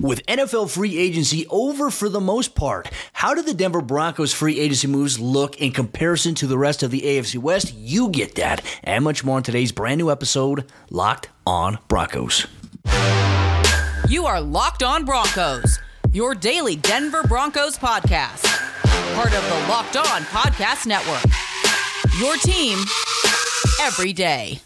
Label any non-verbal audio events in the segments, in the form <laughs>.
With NFL free agency over for the most part, how do the Denver Broncos free agency moves look in comparison to the rest of the AFC West? You get that and much more in today's brand new episode, Locked On Broncos. You are Locked On Broncos, your daily Denver Broncos podcast, part of the Locked On Podcast Network. Your team every day.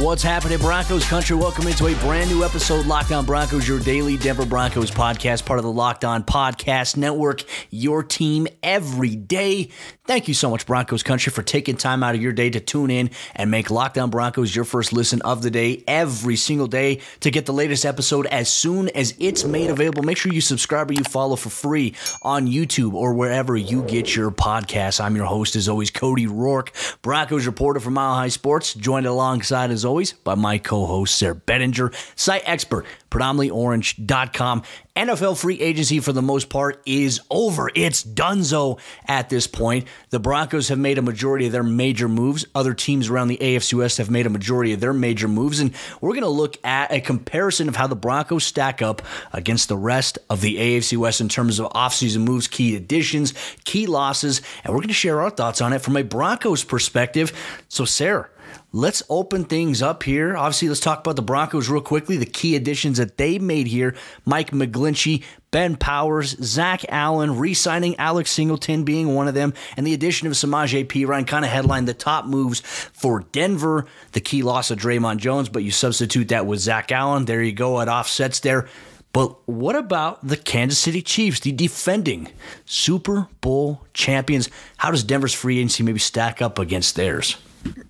What's happening, Broncos country? Welcome into a brand new episode, Locked On Broncos, your daily Denver Broncos podcast, part of the Locked On Podcast Network, your team every day. Thank you so much, Broncos country, for taking time out of your day to tune in and make Locked On Broncos your first listen of the day every single day to get the latest episode as soon as it's made available. Make sure you subscribe or you follow for free on YouTube or wherever you get your podcasts. I'm your host, as always, Cody Roark, Broncos reporter for Mile High Sports, joined alongside, as always, by my co host, Sayre Bedinger, site expert, predominantlyorange.com. NFL free agency, for the most part, is over. It's donezo at this point. The Broncos have made a majority of their major moves. Other teams around the AFC West have made a majority of their major moves. And we're going to look at a comparison of how the Broncos stack up against the rest of the AFC West in terms of offseason moves, key additions, key losses. And we're going to share our thoughts on it from a Broncos perspective. So, Sayre, Let's open things up here. Obviously, let's talk about the Broncos real quickly. The key additions that they made here Mike McGlinchey, Ben Powers, Zach Allen, re signing Alex Singleton being one of them, and the addition of Samaje Perine kind of headlined the top moves for Denver. The key loss of Dre'Mont Jones, but you substitute that with Zach Allen. There you go. It offsets there. But what about the Kansas City Chiefs, the defending Super Bowl champions? How does Denver's free agency maybe stack up against theirs?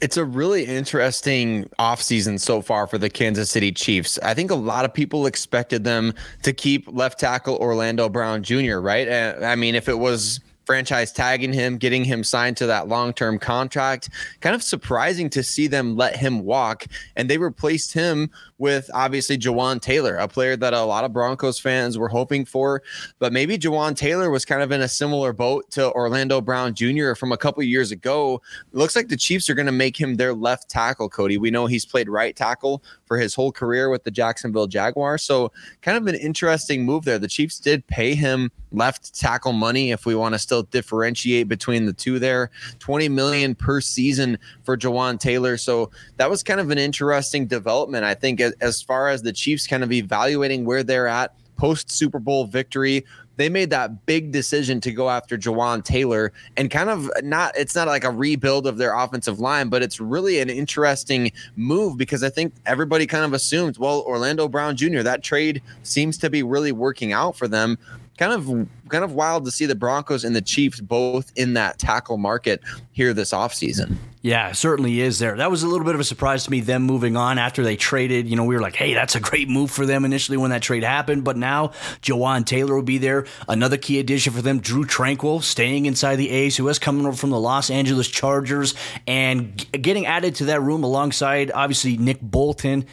It's a really interesting offseason so far for the Kansas City Chiefs. I think a lot of people expected them to keep left tackle Orlando Brown Jr., right? Uh, I mean, if it was franchise tagging him, getting him signed to that long term contract. Kind of surprising to see them let him walk. And they replaced him with obviously Jawaan Taylor, a player that a lot of Broncos fans were hoping for. But maybe Jawaan Taylor was kind of in a similar boat to Orlando Brown Jr. from a couple years ago. It looks like the Chiefs are going to make him their left tackle, Cody. We know he's played right tackle for his whole career with the Jacksonville Jaguars. So, kind of an interesting move there. The Chiefs did pay him left tackle money if we want to still differentiate between the two there 20 million per season for Jawaan Taylor so that was kind of an interesting development I think as far as the Chiefs kind of evaluating where they're at post Super Bowl victory they made that big decision to go after Jawaan Taylor and kind of not it's not like a rebuild of their offensive line, but it's really an interesting move because I think everybody kind of assumes, well, Orlando Brown Jr., that trade seems to be really working out for them kind of kind of wild to see the Broncos and the Chiefs both in that tackle market here this offseason. Yeah, certainly is there. That was a little bit of a surprise to me, them moving on after they traded. You know, we were like, hey, that's a great move for them initially when that trade happened. But now Jawaan Taylor will be there. Another key addition for them, Drue Tranquill, staying inside the A's, ASUS, coming over from the Los Angeles Chargers and getting added to that room alongside, obviously, Nick Bolton.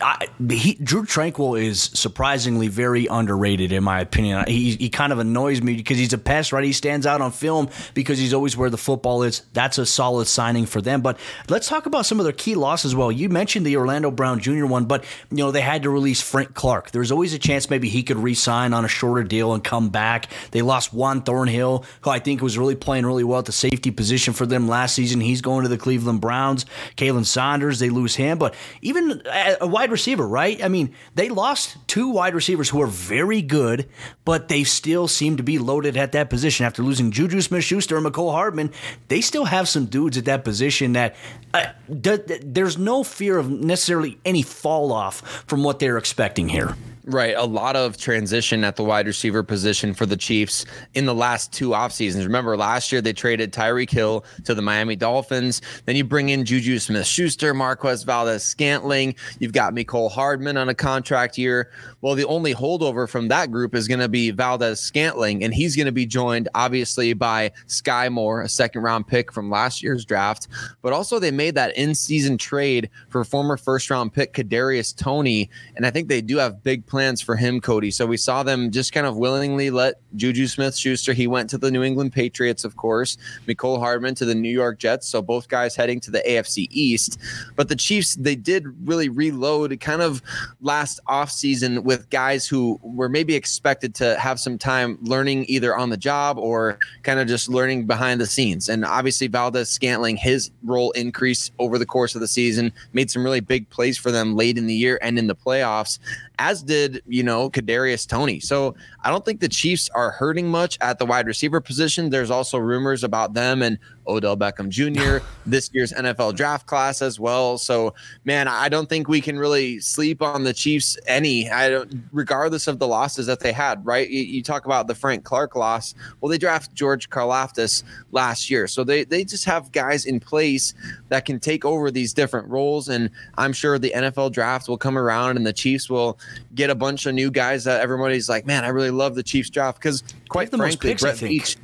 I, he, Drue Tranquill is surprisingly very underrated in my opinion. He, he kind of annoys me because he's a pest, right? He stands out on film because he's always where the football is. That's a solid signing for them. But let's talk about some of their key losses. Well, you mentioned the Orlando Brown Jr. one, but you know they had to release Frank Clark. There's always a chance maybe he could re-sign on a shorter deal and come back. They lost Juan Thornhill, who I think was really playing really well at the safety position for them last season. He's going to the Cleveland Browns. Khalen Saunders, they lose him, but even uh, a wide receiver, right? I mean, they lost two wide receivers who are very good, but they still seem to be loaded at that position after losing Juju Smith Schuster and Mecole Hardman. They still have some dudes at that position that uh, d- d- there's no fear of necessarily any fall off from what they're expecting here. Right. A lot of transition at the wide receiver position for the Chiefs in the last two off seasons. Remember, last year they traded Tyreek Hill to the Miami Dolphins. Then you bring in Juju Smith Schuster, Marquez Valdes Scantling. You've got Mecole Hardman on a contract year. Well, the only holdover from that group is going to be Valdes Scantling, and he's going to be joined, obviously, by Skyy Moore, a second round pick from last year's draft. But also, they made that in season trade for former first round pick Kadarius Toney. And I think they do have big plans for him, Cody. So we saw them just kind of willingly let Juju Smith Schuster, he went to the New England Patriots, of course, Mecole Hardman to the New York Jets. So both guys heading to the AFC East. But the Chiefs, they did really reload kind of last offseason with guys who were maybe expected to have some time learning either on the job or kind of just learning behind the scenes. And obviously, Valdes-Scantling, his role increased over the course of the season, made some really big plays for them late in the year and in the playoffs, as did, you know, Kadarius Toney. So I don't think the Chiefs are hurting much at the wide receiver position. There's also rumors about them and Odell Beckham Jr. <laughs> this year's NFL draft class as well. So, man, I don't think we can really sleep on the Chiefs any. I don't, regardless of the losses that they had. Right? You, you talk about the Frank Clark loss. Well, they draft George Karlaftis last year, so they they just have guys in place that can take over these different roles. And I'm sure the NFL draft will come around, and the Chiefs will get a bunch of new guys that everybody's like, man, I really love the Chiefs draft because quite the frankly, picks, Brett Veach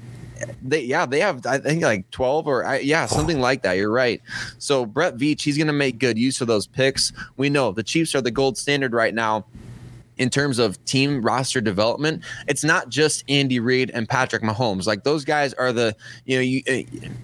they yeah they have I think like twelve or yeah something like that. You're right. So Brett Veach he's going to make good use of those picks. We know the Chiefs are the gold standard right now in terms of team roster development, it's not just Andy Reid and Patrick Mahomes. Like those guys are the, you know, you eh,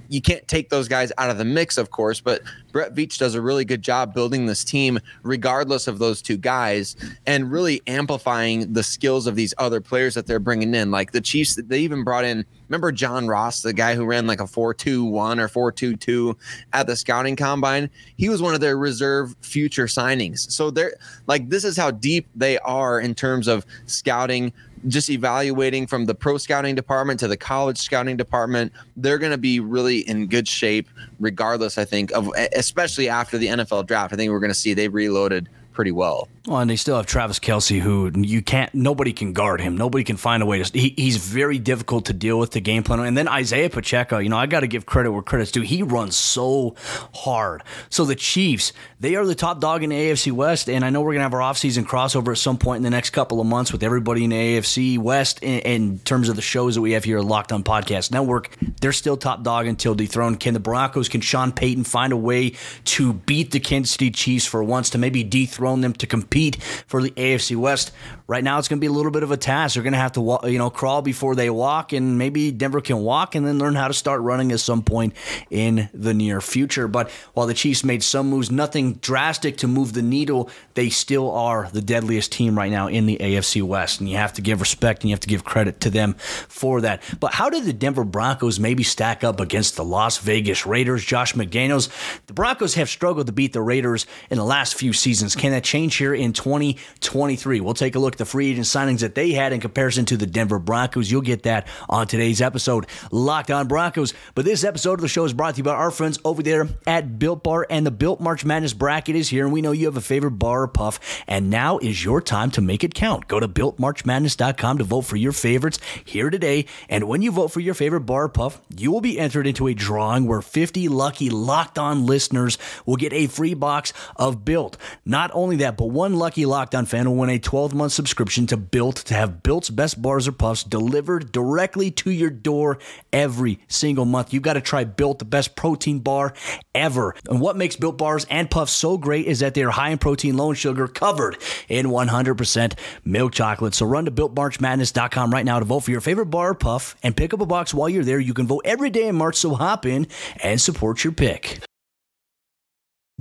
you can't take those guys out of the mix, of course, but Brett Veach does a really good job building this team regardless of those two guys and really amplifying the skills of these other players that they're bringing in. Like the Chiefs, they even brought in Remember John Ross, the guy who ran like a 4-2-1 or 4-2-2 at the scouting combine? He was one of their reserve future signings. So they're like this is how deep they are in terms of scouting, just evaluating from the pro scouting department to the college scouting department. They're going to be really in good shape regardless, I think, of especially after the NFL draft. I think we're going to see they reloaded pretty well. Well, and they still have Travis Kelce, who you can't, nobody can guard him. Nobody can find a way to. He, he's very difficult to deal with the game plan. And then Isaiah Pacheco, you know, I got to give credit where credit's due. He runs so hard. So the Chiefs, they are the top dog in the AFC West. And I know we're going to have our offseason crossover at some point in the next couple of months with everybody in the AFC West in, in terms of the shows that we have here at Locked On Podcast Network. They're still top dog until dethroned. Can the Broncos, can Sean Payton find a way to beat the Kansas City Chiefs for once to maybe dethrone them to compete? for the AFC West. Right now, it's going to be a little bit of a task. They're going to have to, you know, crawl before they walk, and maybe Denver can walk and then learn how to start running at some point in the near future. But while the Chiefs made some moves, nothing drastic to move the needle, they still are the deadliest team right now in the AFC West, and you have to give respect and you have to give credit to them for that. But how did the Denver Broncos maybe stack up against the Las Vegas Raiders? Josh McDaniels, the Broncos have struggled to beat the Raiders in the last few seasons. Can that change here in 2023. We'll take a look the free agent signings that they had in comparison to the Denver Broncos. You'll get that on today's episode, Locked On Broncos. But this episode of the show is brought to you by our friends over there at Built Bar, and the Built March Madness bracket is here, and we know you have a favorite bar or puff, and now is your time to make it count. Go to BuiltMarchMadness.com to vote for your favorites here today, and when you vote for your favorite bar or puff, you will be entered into a drawing where 50 lucky Locked On listeners will get a free box of Built. Not only that, but one lucky Locked On fan will win a 12 month subscription to Built to have Built's best bars or puffs delivered directly to your door every single month. You've got to try Built, the best protein bar ever. And what makes Built bars and puffs so great is that they're high in protein, low in sugar, covered in 100% milk chocolate. So run to BuiltMarchMadness.com right now to vote for your favorite bar or puff and pick up a box while you're there. You can vote every day in March, so hop in and support your pick.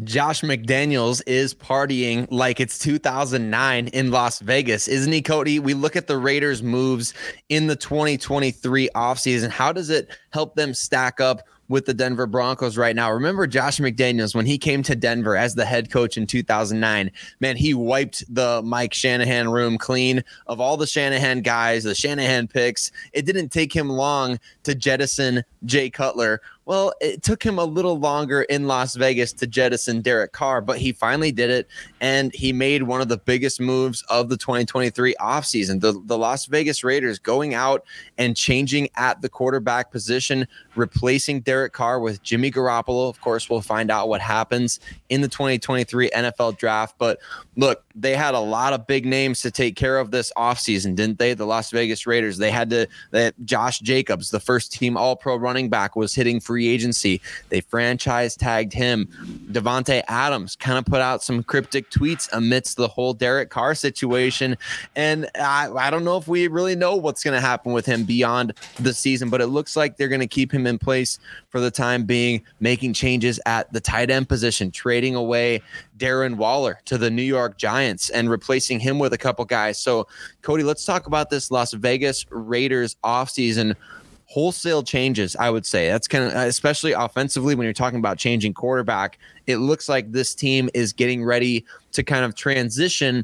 Josh McDaniels is partying like it's 2009 in Las Vegas, isn't he, Cody? We look at the Raiders' moves in the 2023 offseason. How does it help them stack up with the Denver Broncos right now. Remember Josh McDaniels when he came to Denver as the head coach in 2009? Man, he wiped the Mike Shanahan room clean of all the Shanahan guys, the Shanahan picks. It didn't take him long to jettison Jay Cutler. Well, it took him a little longer in Las Vegas to jettison Derek Carr, but he finally did it. And he made one of the biggest moves of the 2023 offseason. The, the Las Vegas Raiders going out and changing at the quarterback position, replacing Derek Carr with Jimmy Garoppolo. Of course, we'll find out what happens in the 2023 NFL draft. But look, they had a lot of big names to take care of this offseason, didn't they? The Las Vegas Raiders. They had to, that Josh Jacobs, the first team all pro running back, was hitting free free agency. They franchise tagged him. Davante Adams kind of put out some cryptic tweets amidst the whole Derek Carr situation. And I, I don't know if we really know what's going to happen with him beyond the season, but it looks like they're going to keep him in place for the time being, making changes at the tight end position, trading away Darren Waller to the New York Giants and replacing him with a couple guys. So, Cody, let's talk about this Las Vegas Raiders offseason wholesale changes, I would say. That's kind of, uh, especially offensively, when you're talking about changing quarterback, it looks like this team is getting ready to kind of transition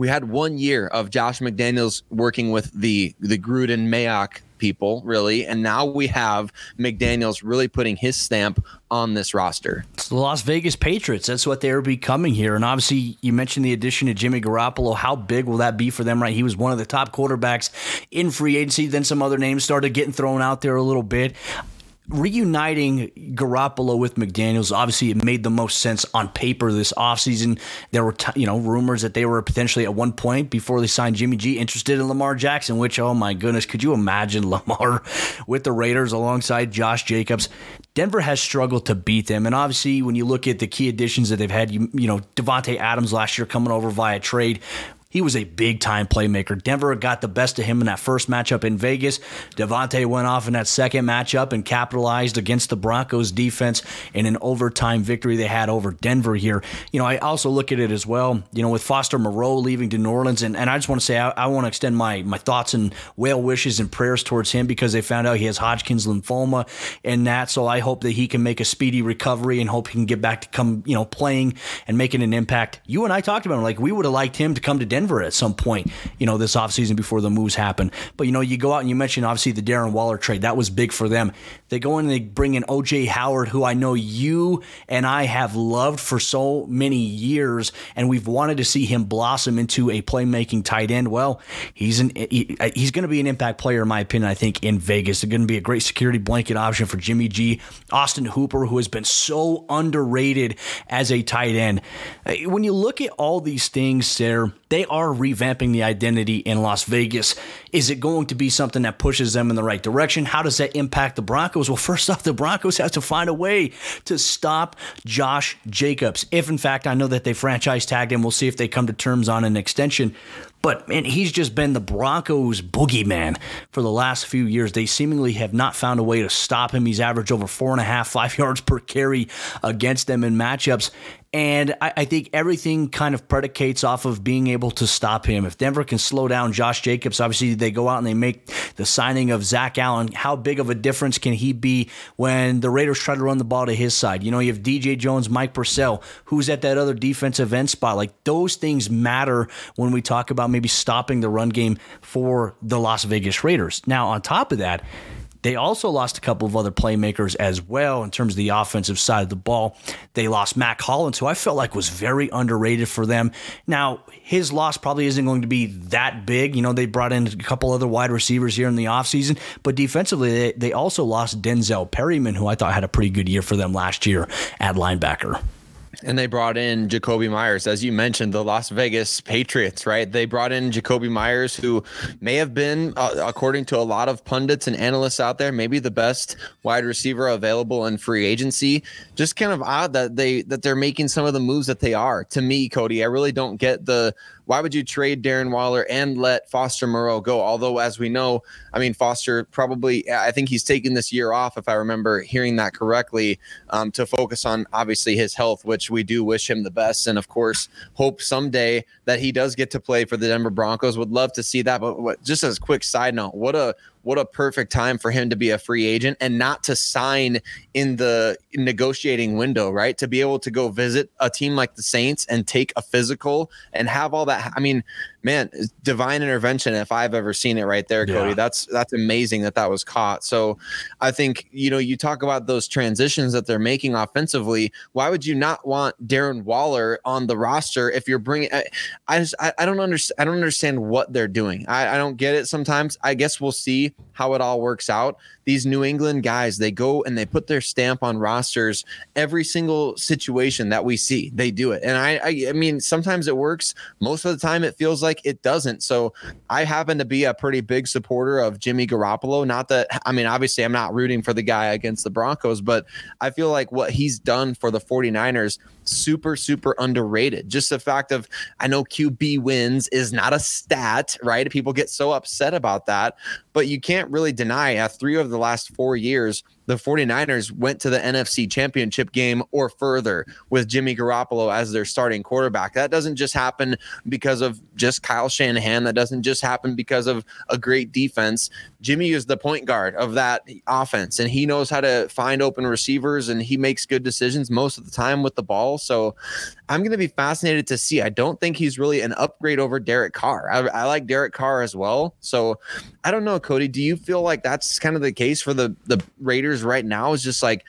we had one year of Josh McDaniels working with the the Gruden Mayock people, really, and now we have McDaniels really putting his stamp on this roster. It's the Las Vegas Patriots. That's what they're becoming here. And obviously, you mentioned the addition of Jimmy Garoppolo. How big will that be for them, right? He was one of the top quarterbacks in free agency. Then some other names started getting thrown out there a little bit reuniting Garoppolo with McDaniels, obviously it made the most sense on paper this offseason. There were, t- you know, rumors that they were potentially at one point before they signed Jimmy G interested in Lamar Jackson, which, oh my goodness, could you imagine <laughs> Lamar with the Raiders alongside Josh Jacobs? Denver has struggled to beat them. And obviously, when you look at the key additions that they've had, you, you know, Davante Adams last year coming over via trade he was a big time playmaker. Denver got the best of him in that first matchup in Vegas. Davante went off in that second matchup and capitalized against the Broncos defense in an overtime victory they had over Denver here. You know, I also look at it as well, you know, with Foster Moreau leaving to New Orleans. And, and I just want to say, I, I want to extend my, my thoughts and well wishes and prayers towards him because they found out he has Hodgkin's lymphoma and that. So I hope that he can make a speedy recovery and hope he can get back to come, you know, playing and making an impact. You and I talked about him. Like, we would have liked him to come to Denver Denver at some point, you know, this offseason before the moves happen. But, you know, you go out and you mentioned obviously the Darren Waller trade. That was big for them. They go in and they bring in OJ Howard, who I know you and I have loved for so many years, and we've wanted to see him blossom into a playmaking tight end. Well, he's an he, he's going to be an impact player in my opinion. I think in Vegas, they're going to be a great security blanket option for Jimmy G, Austin Hooper, who has been so underrated as a tight end. When you look at all these things, Sayre, they are revamping the identity in Las Vegas. Is it going to be something that pushes them in the right direction? How does that impact the Broncos? Well, first off, the Broncos have to find a way to stop Josh Jacobs. If, in fact, I know that they franchise tagged him, we'll see if they come to terms on an extension. But man, he's just been the Broncos' boogeyman for the last few years. They seemingly have not found a way to stop him. He's averaged over four and a half, five <laughs> yards per carry against them in matchups. And I, I, think everything kind of predicates off of being able to stop him. If Denver can slow down Josh Jacobs, obviously they go out and they make the signing of Zach Allen. How big of a difference can he be when the Raiders try to run the ball to his side? You know, you have DJ Jones, Mike Purcell, who's at that other defensive end spot. Like those things matter when we talk about maybe stopping the run game for the Las Vegas Raiders. Now, on top of that, they also lost a couple of other playmakers as well in terms of the offensive side of the ball. They lost Mack Hollins, who I felt like was very underrated for them. Now, his loss probably isn't going to be that big. You know, they brought in a couple other wide receivers here in the offseason, but defensively, they, they also lost Denzel Perryman, who I thought had a pretty good year for them last year at linebacker. And they brought in Jakobi Meyers, as you mentioned, the Las Vegas Patriots, right? They brought in Jakobi Meyers, who may have been, uh, according to a lot of pundits and analysts out there, maybe the best wide receiver available in free agency. Just kind of odd that they that they're making some of the moves that they are. To me, Cody, I really don't get the why would you trade Darren Waller and let Foster Moreau go? Although, as we know, I mean, Foster probably, I think he's taking this year off, if I remember hearing that correctly, um, to focus on obviously his health, which we do wish him the best. And of course, hope someday that he does get to play for the Denver Broncos. Would love to see that. But what, just as a quick side note, what a what a perfect time for him to be a free agent and not to sign in the negotiating window, right? To be able to go visit a team like the Saints and take a physical and have all that. I mean, man, divine intervention if I've ever seen it right there, Cody. Yeah. That's that's amazing that that was caught. So I think, you know, you talk about those transitions that they're making offensively. Why would you not want Darren Waller on the roster if you're bringing I, I just I, I don't understand I don't understand what they're doing. I, I don't get it sometimes. I guess we'll see how it all works out these New England guys, they go and they put their stamp on rosters every single situation that we see. They do it. And I, I, I mean, sometimes it works. Most of the time it feels like like it doesn't. So I happen to be a pretty big supporter of Jimmy Garoppolo. Not that, I mean, obviously, I'm not rooting for the guy against the Broncos, but I feel like what he's done for the 49ers super super underrated just the fact of i know qb wins is not a stat right people get so upset about that but you can't really deny uh, three of the last four years the 49ers went to the NFC championship game or further with Jimmy Garoppolo as their starting quarterback. That doesn't just happen because of just Kyle Shanahan. That doesn't just happen because of a great defense. Jimmy is the point guard of that offense, and he knows how to find open receivers and he makes good decisions most of the time with the ball. So I'm going to be fascinated to see. I don't think he's really an upgrade over Derek Carr. I, I like Derek Carr as well. So I don't know, Cody. Do you feel like that's kind of the case for the the Raiders right now? Is just like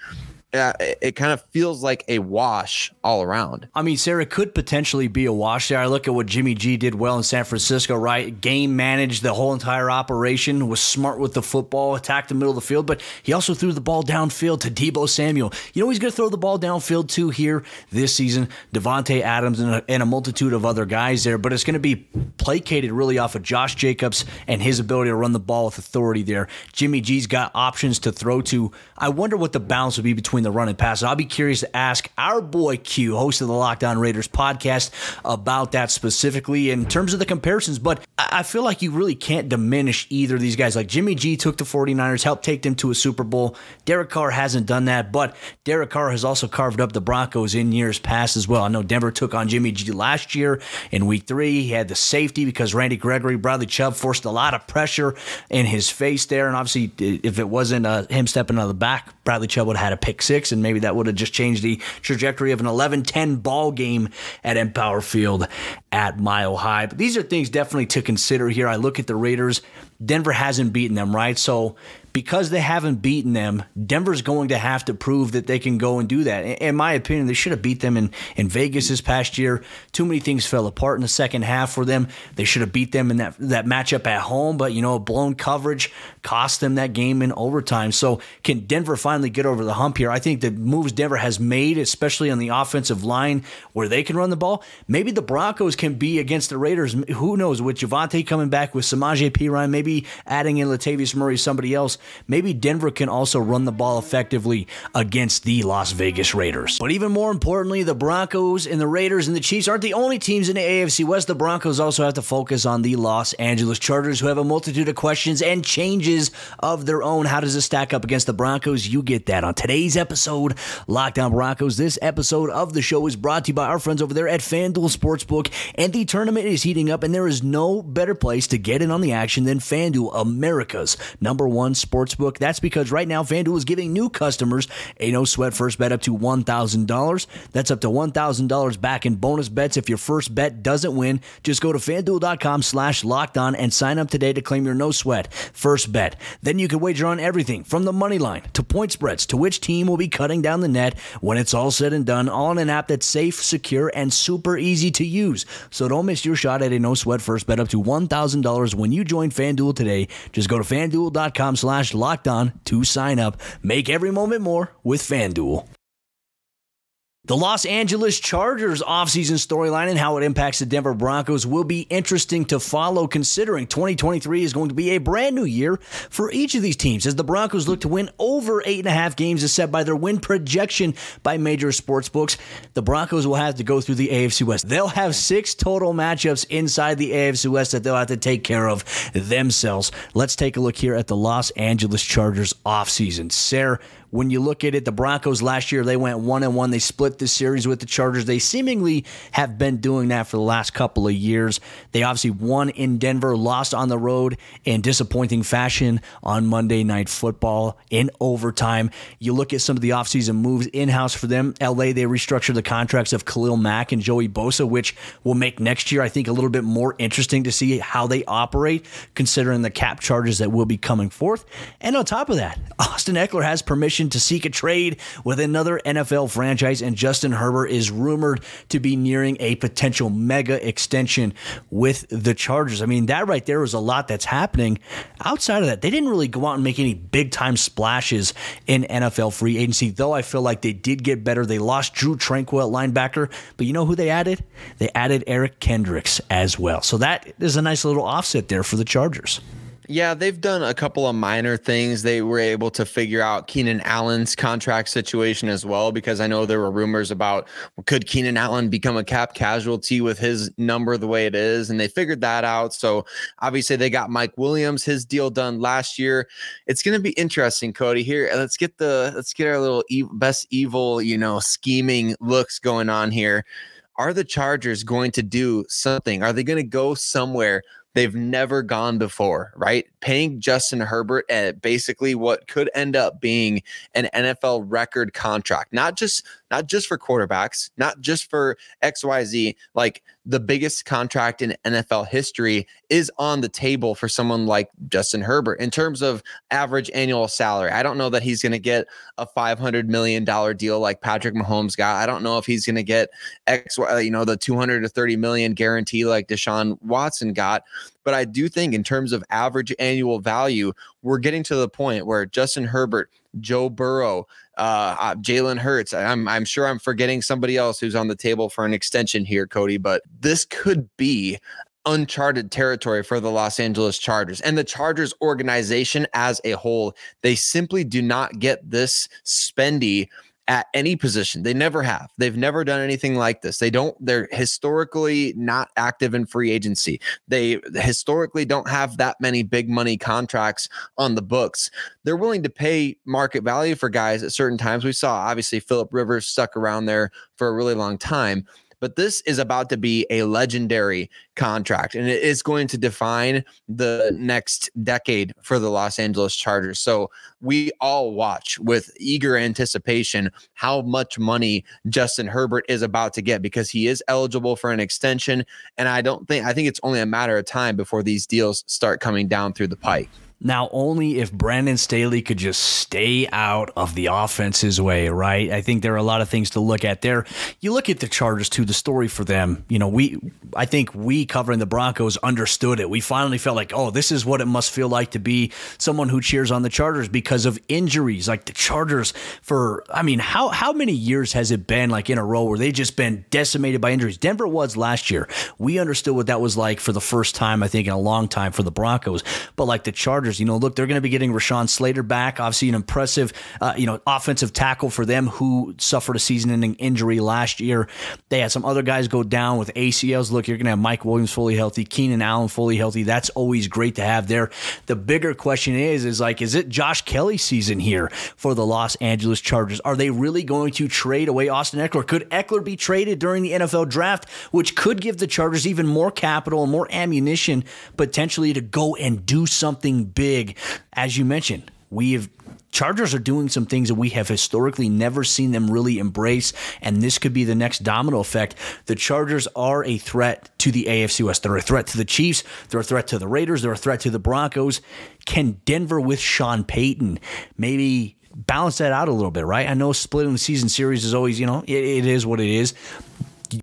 uh, it kind of feels like a wash all around. I mean, Sayre could potentially be a wash there. I look at what Jimmy G did well in San Francisco, right? Game managed the whole entire operation, was smart with the football, attacked the middle of the field, but he also threw the ball downfield to Deebo Samuel. You know, he's going to throw the ball downfield too here this season. Davante Adams and a, and a multitude of other guys there, but it's going to be placated really off of Josh Jacobs and his ability to run the ball with authority there. Jimmy G's got options to throw to. I wonder what the balance would be between between the run and pass. I'll be curious to ask our boy Q, host of the Locked On Raiders podcast, about that specifically in terms of the comparisons. But I feel like you really can't diminish either of these guys. Like Jimmy G took the 49ers, helped take them to a Super Bowl. Derek Carr hasn't done that, but Derek Carr has also carved up the Broncos in years past as well. I know Denver took on Jimmy G last year in week three. He had the safety because Randy Gregory, Bradley Chubb forced a lot of pressure in his face there. And obviously, if it wasn't uh, him stepping out of the back, Bradley Chubb would have had a pick six, and maybe that would have just changed the trajectory of an 11 10 ball game at Empower Field at Mile High. But these are things definitely to consider here. I look at the Raiders. Denver hasn't beaten them, right? So because they haven't beaten them, Denver's going to have to prove that they can go and do that. In my opinion, they should have beat them in, in Vegas this past year. Too many things fell apart in the second half for them. They should have beat them in that, that matchup at home, but you know, blown coverage cost them that game in overtime. So can Denver finally get over the hump here? I think the moves Denver has made, especially on the offensive line where they can run the ball, maybe the Broncos can be against the Raiders. Who knows? With Javonte coming back with Samaje Perine, maybe adding in Latavius Murray, somebody else maybe Denver can also run the ball effectively against the Las Vegas Raiders. But even more importantly, the Broncos and the Raiders and the Chiefs aren't the only teams in the AFC West. The Broncos also have to focus on the Los Angeles Chargers, who have a multitude of questions and changes of their own. How does this stack up against the Broncos? You get that on today's episode, Locked On Broncos. This episode of the show is brought to you by our friends over there at FanDuel Sportsbook, and the tournament is heating up, and there is no better place to get in on the action than FanDuel, America's number one sportsbook that's because right now FanDuel is giving new customers a no sweat first bet up to $1,000. That's up to $1,000 back in bonus bets if your first bet doesn't win. Just go to fanduel.com slash locked on and sign up today to claim your no sweat first bet. Then you can wager on everything from the money line to point spreads to which team will be cutting down the net when it's all said and done, in an app that's safe, secure, and super easy to use. So don't miss your shot at a no sweat first bet up to $1,000 when you join FanDuel today. Just go to fanduel.com slash locked locked on to sign up. Make every moment more with FanDuel. The Los Angeles Chargers offseason storyline and how it impacts the Denver Broncos will be interesting to follow considering 2023 is going to be a brand new year for each of these teams as the Broncos look to win over eight and a half games as set by their win projection by major sports books. The Broncos will have to go through the AFC West. They'll have six total matchups inside the AFC West that they'll have to take care of themselves. Let's take a look here at the Los Angeles Chargers offseason. Sayre, when you look at it, the Broncos last year, they went one and one. They split the series with the Chargers. They seemingly have been doing that for the last couple of years. They obviously won in Denver, lost on the road in disappointing fashion on Monday Night Football in overtime. You look at some of the offseason moves in house for them. LA, they restructured the contracts of Khalil Mack and Joey Bosa, which will make next year, I think, a little bit more interesting to see how they operate, considering the cap charges that will be coming forth. And on top of that, Austin Ekeler has permission to seek a trade with another NFL franchise, and Justin Herbert is rumored to be nearing a potential mega extension with the Chargers. I mean, that right there was a lot that's happening. Outside of that, they didn't really go out and make any big time splashes in NFL free agency, though I feel like they did get better. They lost Drue Tranquill at linebacker, but you know who they added? They added Eric Kendricks as well. So that is a nice little offset there for the Chargers. Yeah, they've done a couple of minor things. They were able to figure out Keenan Allen's contract situation as well, because I know there were rumors about could Keenan Allen become a cap casualty with his number the way it is, and they figured that out. So obviously they got Mike Williams, his deal done last year. It's going to be interesting, Cody. Here, let's get the let's get our little best evil, you know, scheming looks going on here. Are the Chargers going to do something? Are they going to go somewhere they've never gone before, right? Paying Justin Herbert at basically what could end up being an NFL record contract, not just not just for quarterbacks, not just for XYZ, like the biggest contract in NFL history is on the table for someone like Justin Herbert in terms of average annual salary. I don't know that he's going to get a $500 million deal like Patrick Mahomes got. I don't know if he's going to get X, you know, the 200 to 30 million guarantee like Deshaun Watson got. But I do think in terms of average annual value, we're getting to the point where Justin Herbert, Joe Burrow, uh, uh, Jalen Hurts. I'm I'm sure I'm forgetting somebody else who's on the table for an extension here, Cody. But this could be uncharted territory for the Los Angeles Chargers and the Chargers organization as a whole. They simply do not get this spendy at any position. They never have. They've never done anything like this. They don't, they're historically not active in free agency. They historically don't have that many big money contracts on the books. They're willing to pay market value for guys at certain times. We saw obviously Philip Rivers stuck around there for a really long time but this is about to be a legendary contract and it is going to define the next decade for the Los Angeles Chargers. So we all watch with eager anticipation how much money Justin Herbert is about to get because he is eligible for an extension and I don't think I think it's only a matter of time before these deals start coming down through the pike. Now, only if Brandon Staley could just stay out of the offense's way, right? I think there are a lot of things to look at there. You look at the Chargers too, the story for them. You know, we, I think we covering the Broncos understood it. We finally felt like, oh, this is what it must feel like to be someone who cheers on the Chargers because of injuries. Like the Chargers for, I mean, how how many years has it been like in a row where they just been decimated by injuries? Denver was last year. We understood what that was like for the first time, I think, in a long time for the Broncos. But like the Chargers Chargers. You know, look, they're going to be getting Rashawn Slater back. Obviously, an impressive, uh, you know, offensive tackle for them who suffered a season-ending injury last year. They had some other guys go down with ACLs. Look, you're going to have Mike Williams fully healthy, Keenan Allen fully healthy. That's always great to have there. The bigger question is, is like, is it Josh Kelley season here for the Los Angeles Chargers? Are they really going to trade away Austin Ekeler? Could Ekeler be traded during the NFL draft, which could give the Chargers even more capital and more ammunition potentially to go and do something big? Big. As you mentioned, we have Chargers are doing some things that we have historically never seen them really embrace, and this could be the next domino effect. The Chargers are a threat to the AFC West. They're a threat to the Chiefs. They're a threat to the Raiders. They're a threat to the Broncos. Can Denver with Sean Payton maybe balance that out a little bit, right? I know splitting the season series is always, you know, it, it is what it is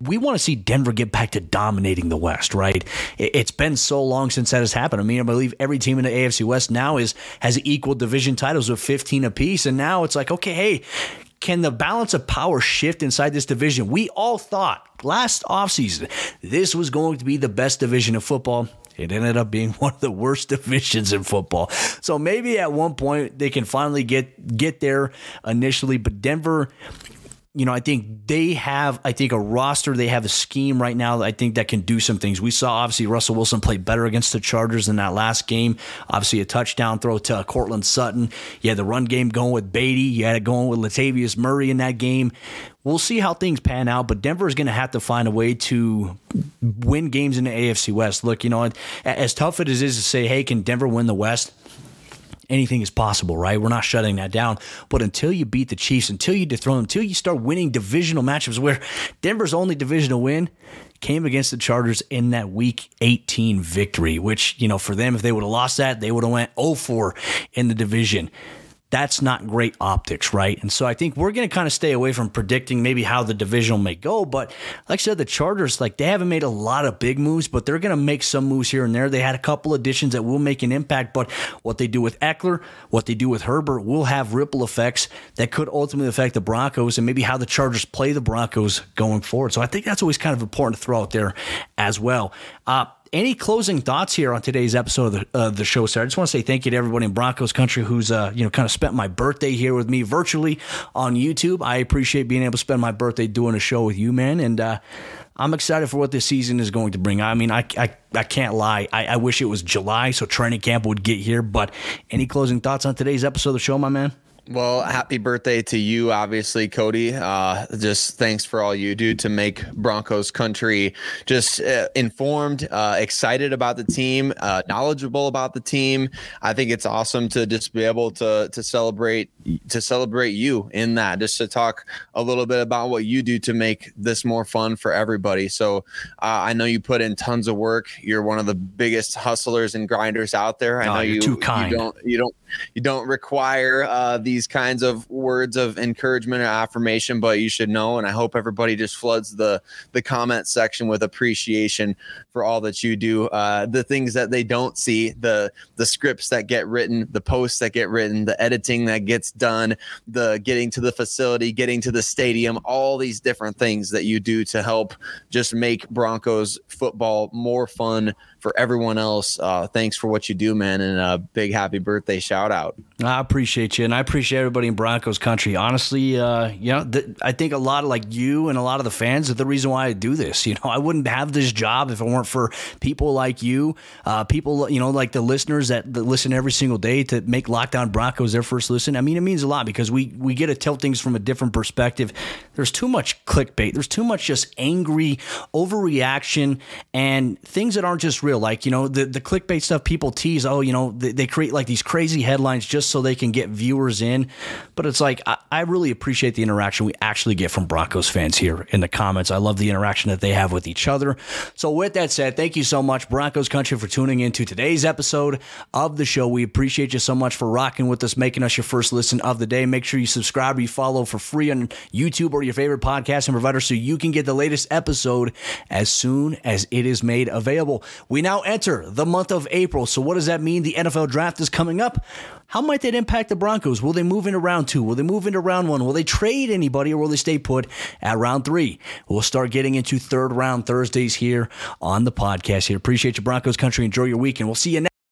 we want to see Denver get back to dominating the West, right? It's been so long since that has happened. I mean, I believe every team in the AFC West now is has equal division titles with 15 apiece, and now it's like, okay, hey, can the balance of power shift inside this division? We all thought last offseason this was going to be the best division of football. It ended up being <laughs> one of the worst divisions in football. So maybe at one point they can finally get get there initially, but Denver you know, I think they have, I think, a roster. They have a scheme right now that I think that can do some things. We saw, obviously, Russell Wilson play better against the Chargers in that last game. Obviously, a touchdown throw to Courtland Sutton. You had the run game going with Beatty. You had it going with Latavius Murray in that game. We'll see how things pan out, but Denver is going to have to find a way to win games in the AFC West. Look, you know, as tough as it is to say, hey, can Denver win the West? Anything is possible, right? We're not shutting that down. But until you beat the Chiefs, until you dethrone them, until you start winning divisional matchups where Denver's only divisional win came against the Chargers in that week 18 victory, which, you know, for them, if they would have lost that, they would have went 0-4 in the division. That's not great optics, right? And so I think we're going to kind of stay away from predicting maybe how the divisional may go. But like I said, the Chargers, like they haven't made a lot of big moves, but they're going to make some moves here and there. They had a couple additions that will make an impact, but what they do with Ekeler, what they do with Herbert will have ripple effects that could ultimately affect the Broncos and maybe how the Chargers play the Broncos going forward. So I think that's always kind of important to throw out there as well. Uh, any closing thoughts here on today's episode of the, uh, the show, sir? I just want to say thank you to everybody in Broncos country who's uh, you know kind of spent my birthday here with me virtually on YouTube. I appreciate being able to spend my birthday doing a show with you, man, and uh, I'm excited for what this season is going to bring. I mean, I I, I can't lie. I, I wish it was July so training camp would get here. But any closing thoughts on today's episode of the show, my man? Well, happy birthday to you, obviously, Cody. Uh, just thanks for all you do to make Broncos country just uh, informed, uh, excited about the team, uh, knowledgeable about the team. I think it's awesome to just be able to to celebrate to celebrate you in that, just to talk a little bit about what you do to make this more fun for everybody. So uh, I know you put in tons of work. You're one of the biggest hustlers and grinders out there. I oh, know you, too kind. you don't you don't you don't require uh, these kinds of words of encouragement or affirmation, but you should know. And I hope everybody just floods the the comment section with appreciation for all that you do. Uh, the things that they don't see, the the scripts that get written, the posts that get written, the editing that gets done, the getting to the facility, getting to the stadium, all these different things that you do to help just make Broncos football more fun for everyone else. Uh, thanks for what you do, man, and a big happy birthday shout out. I appreciate you, and I appreciate everybody in Broncos country. Honestly, uh, you know, th- I think a lot of like you and a lot of the fans are the reason why I do this. You know, <laughs> I wouldn't have this job if it weren't for people like you, uh, people, you know, like the listeners that, that listen every single day to make Locked On Broncos their first listen. I mean, it means a lot because we we get to tell things from a different perspective. There's too much clickbait. There's too much just angry overreaction and things that aren't just real. Like you know, the the clickbait stuff people tease. Oh, you know, they, they create like these crazy headlines just so they can get viewers in. But it's like I, I really appreciate the interaction we actually get from Broncos fans here in the comments. I love the interaction that they have with each other. So with that said, thank you so much, Broncos country, for tuning in to today's episode of the show. We appreciate you so much for rocking with us, making us your first listen of the day. Make sure you subscribe or you follow for free on YouTube or your favorite podcasting provider so you can get the latest episode as soon as it is made available. We now enter the month of April. So what does that mean? The NFL draft is coming up. How might that impact the Broncos? Will they move into round two? Will they move into round one? Will they trade anybody or will they stay put at round three? We'll start getting into third round Thursdays here on the podcast here. Appreciate you, Broncos country. Enjoy your weekend. We'll see you next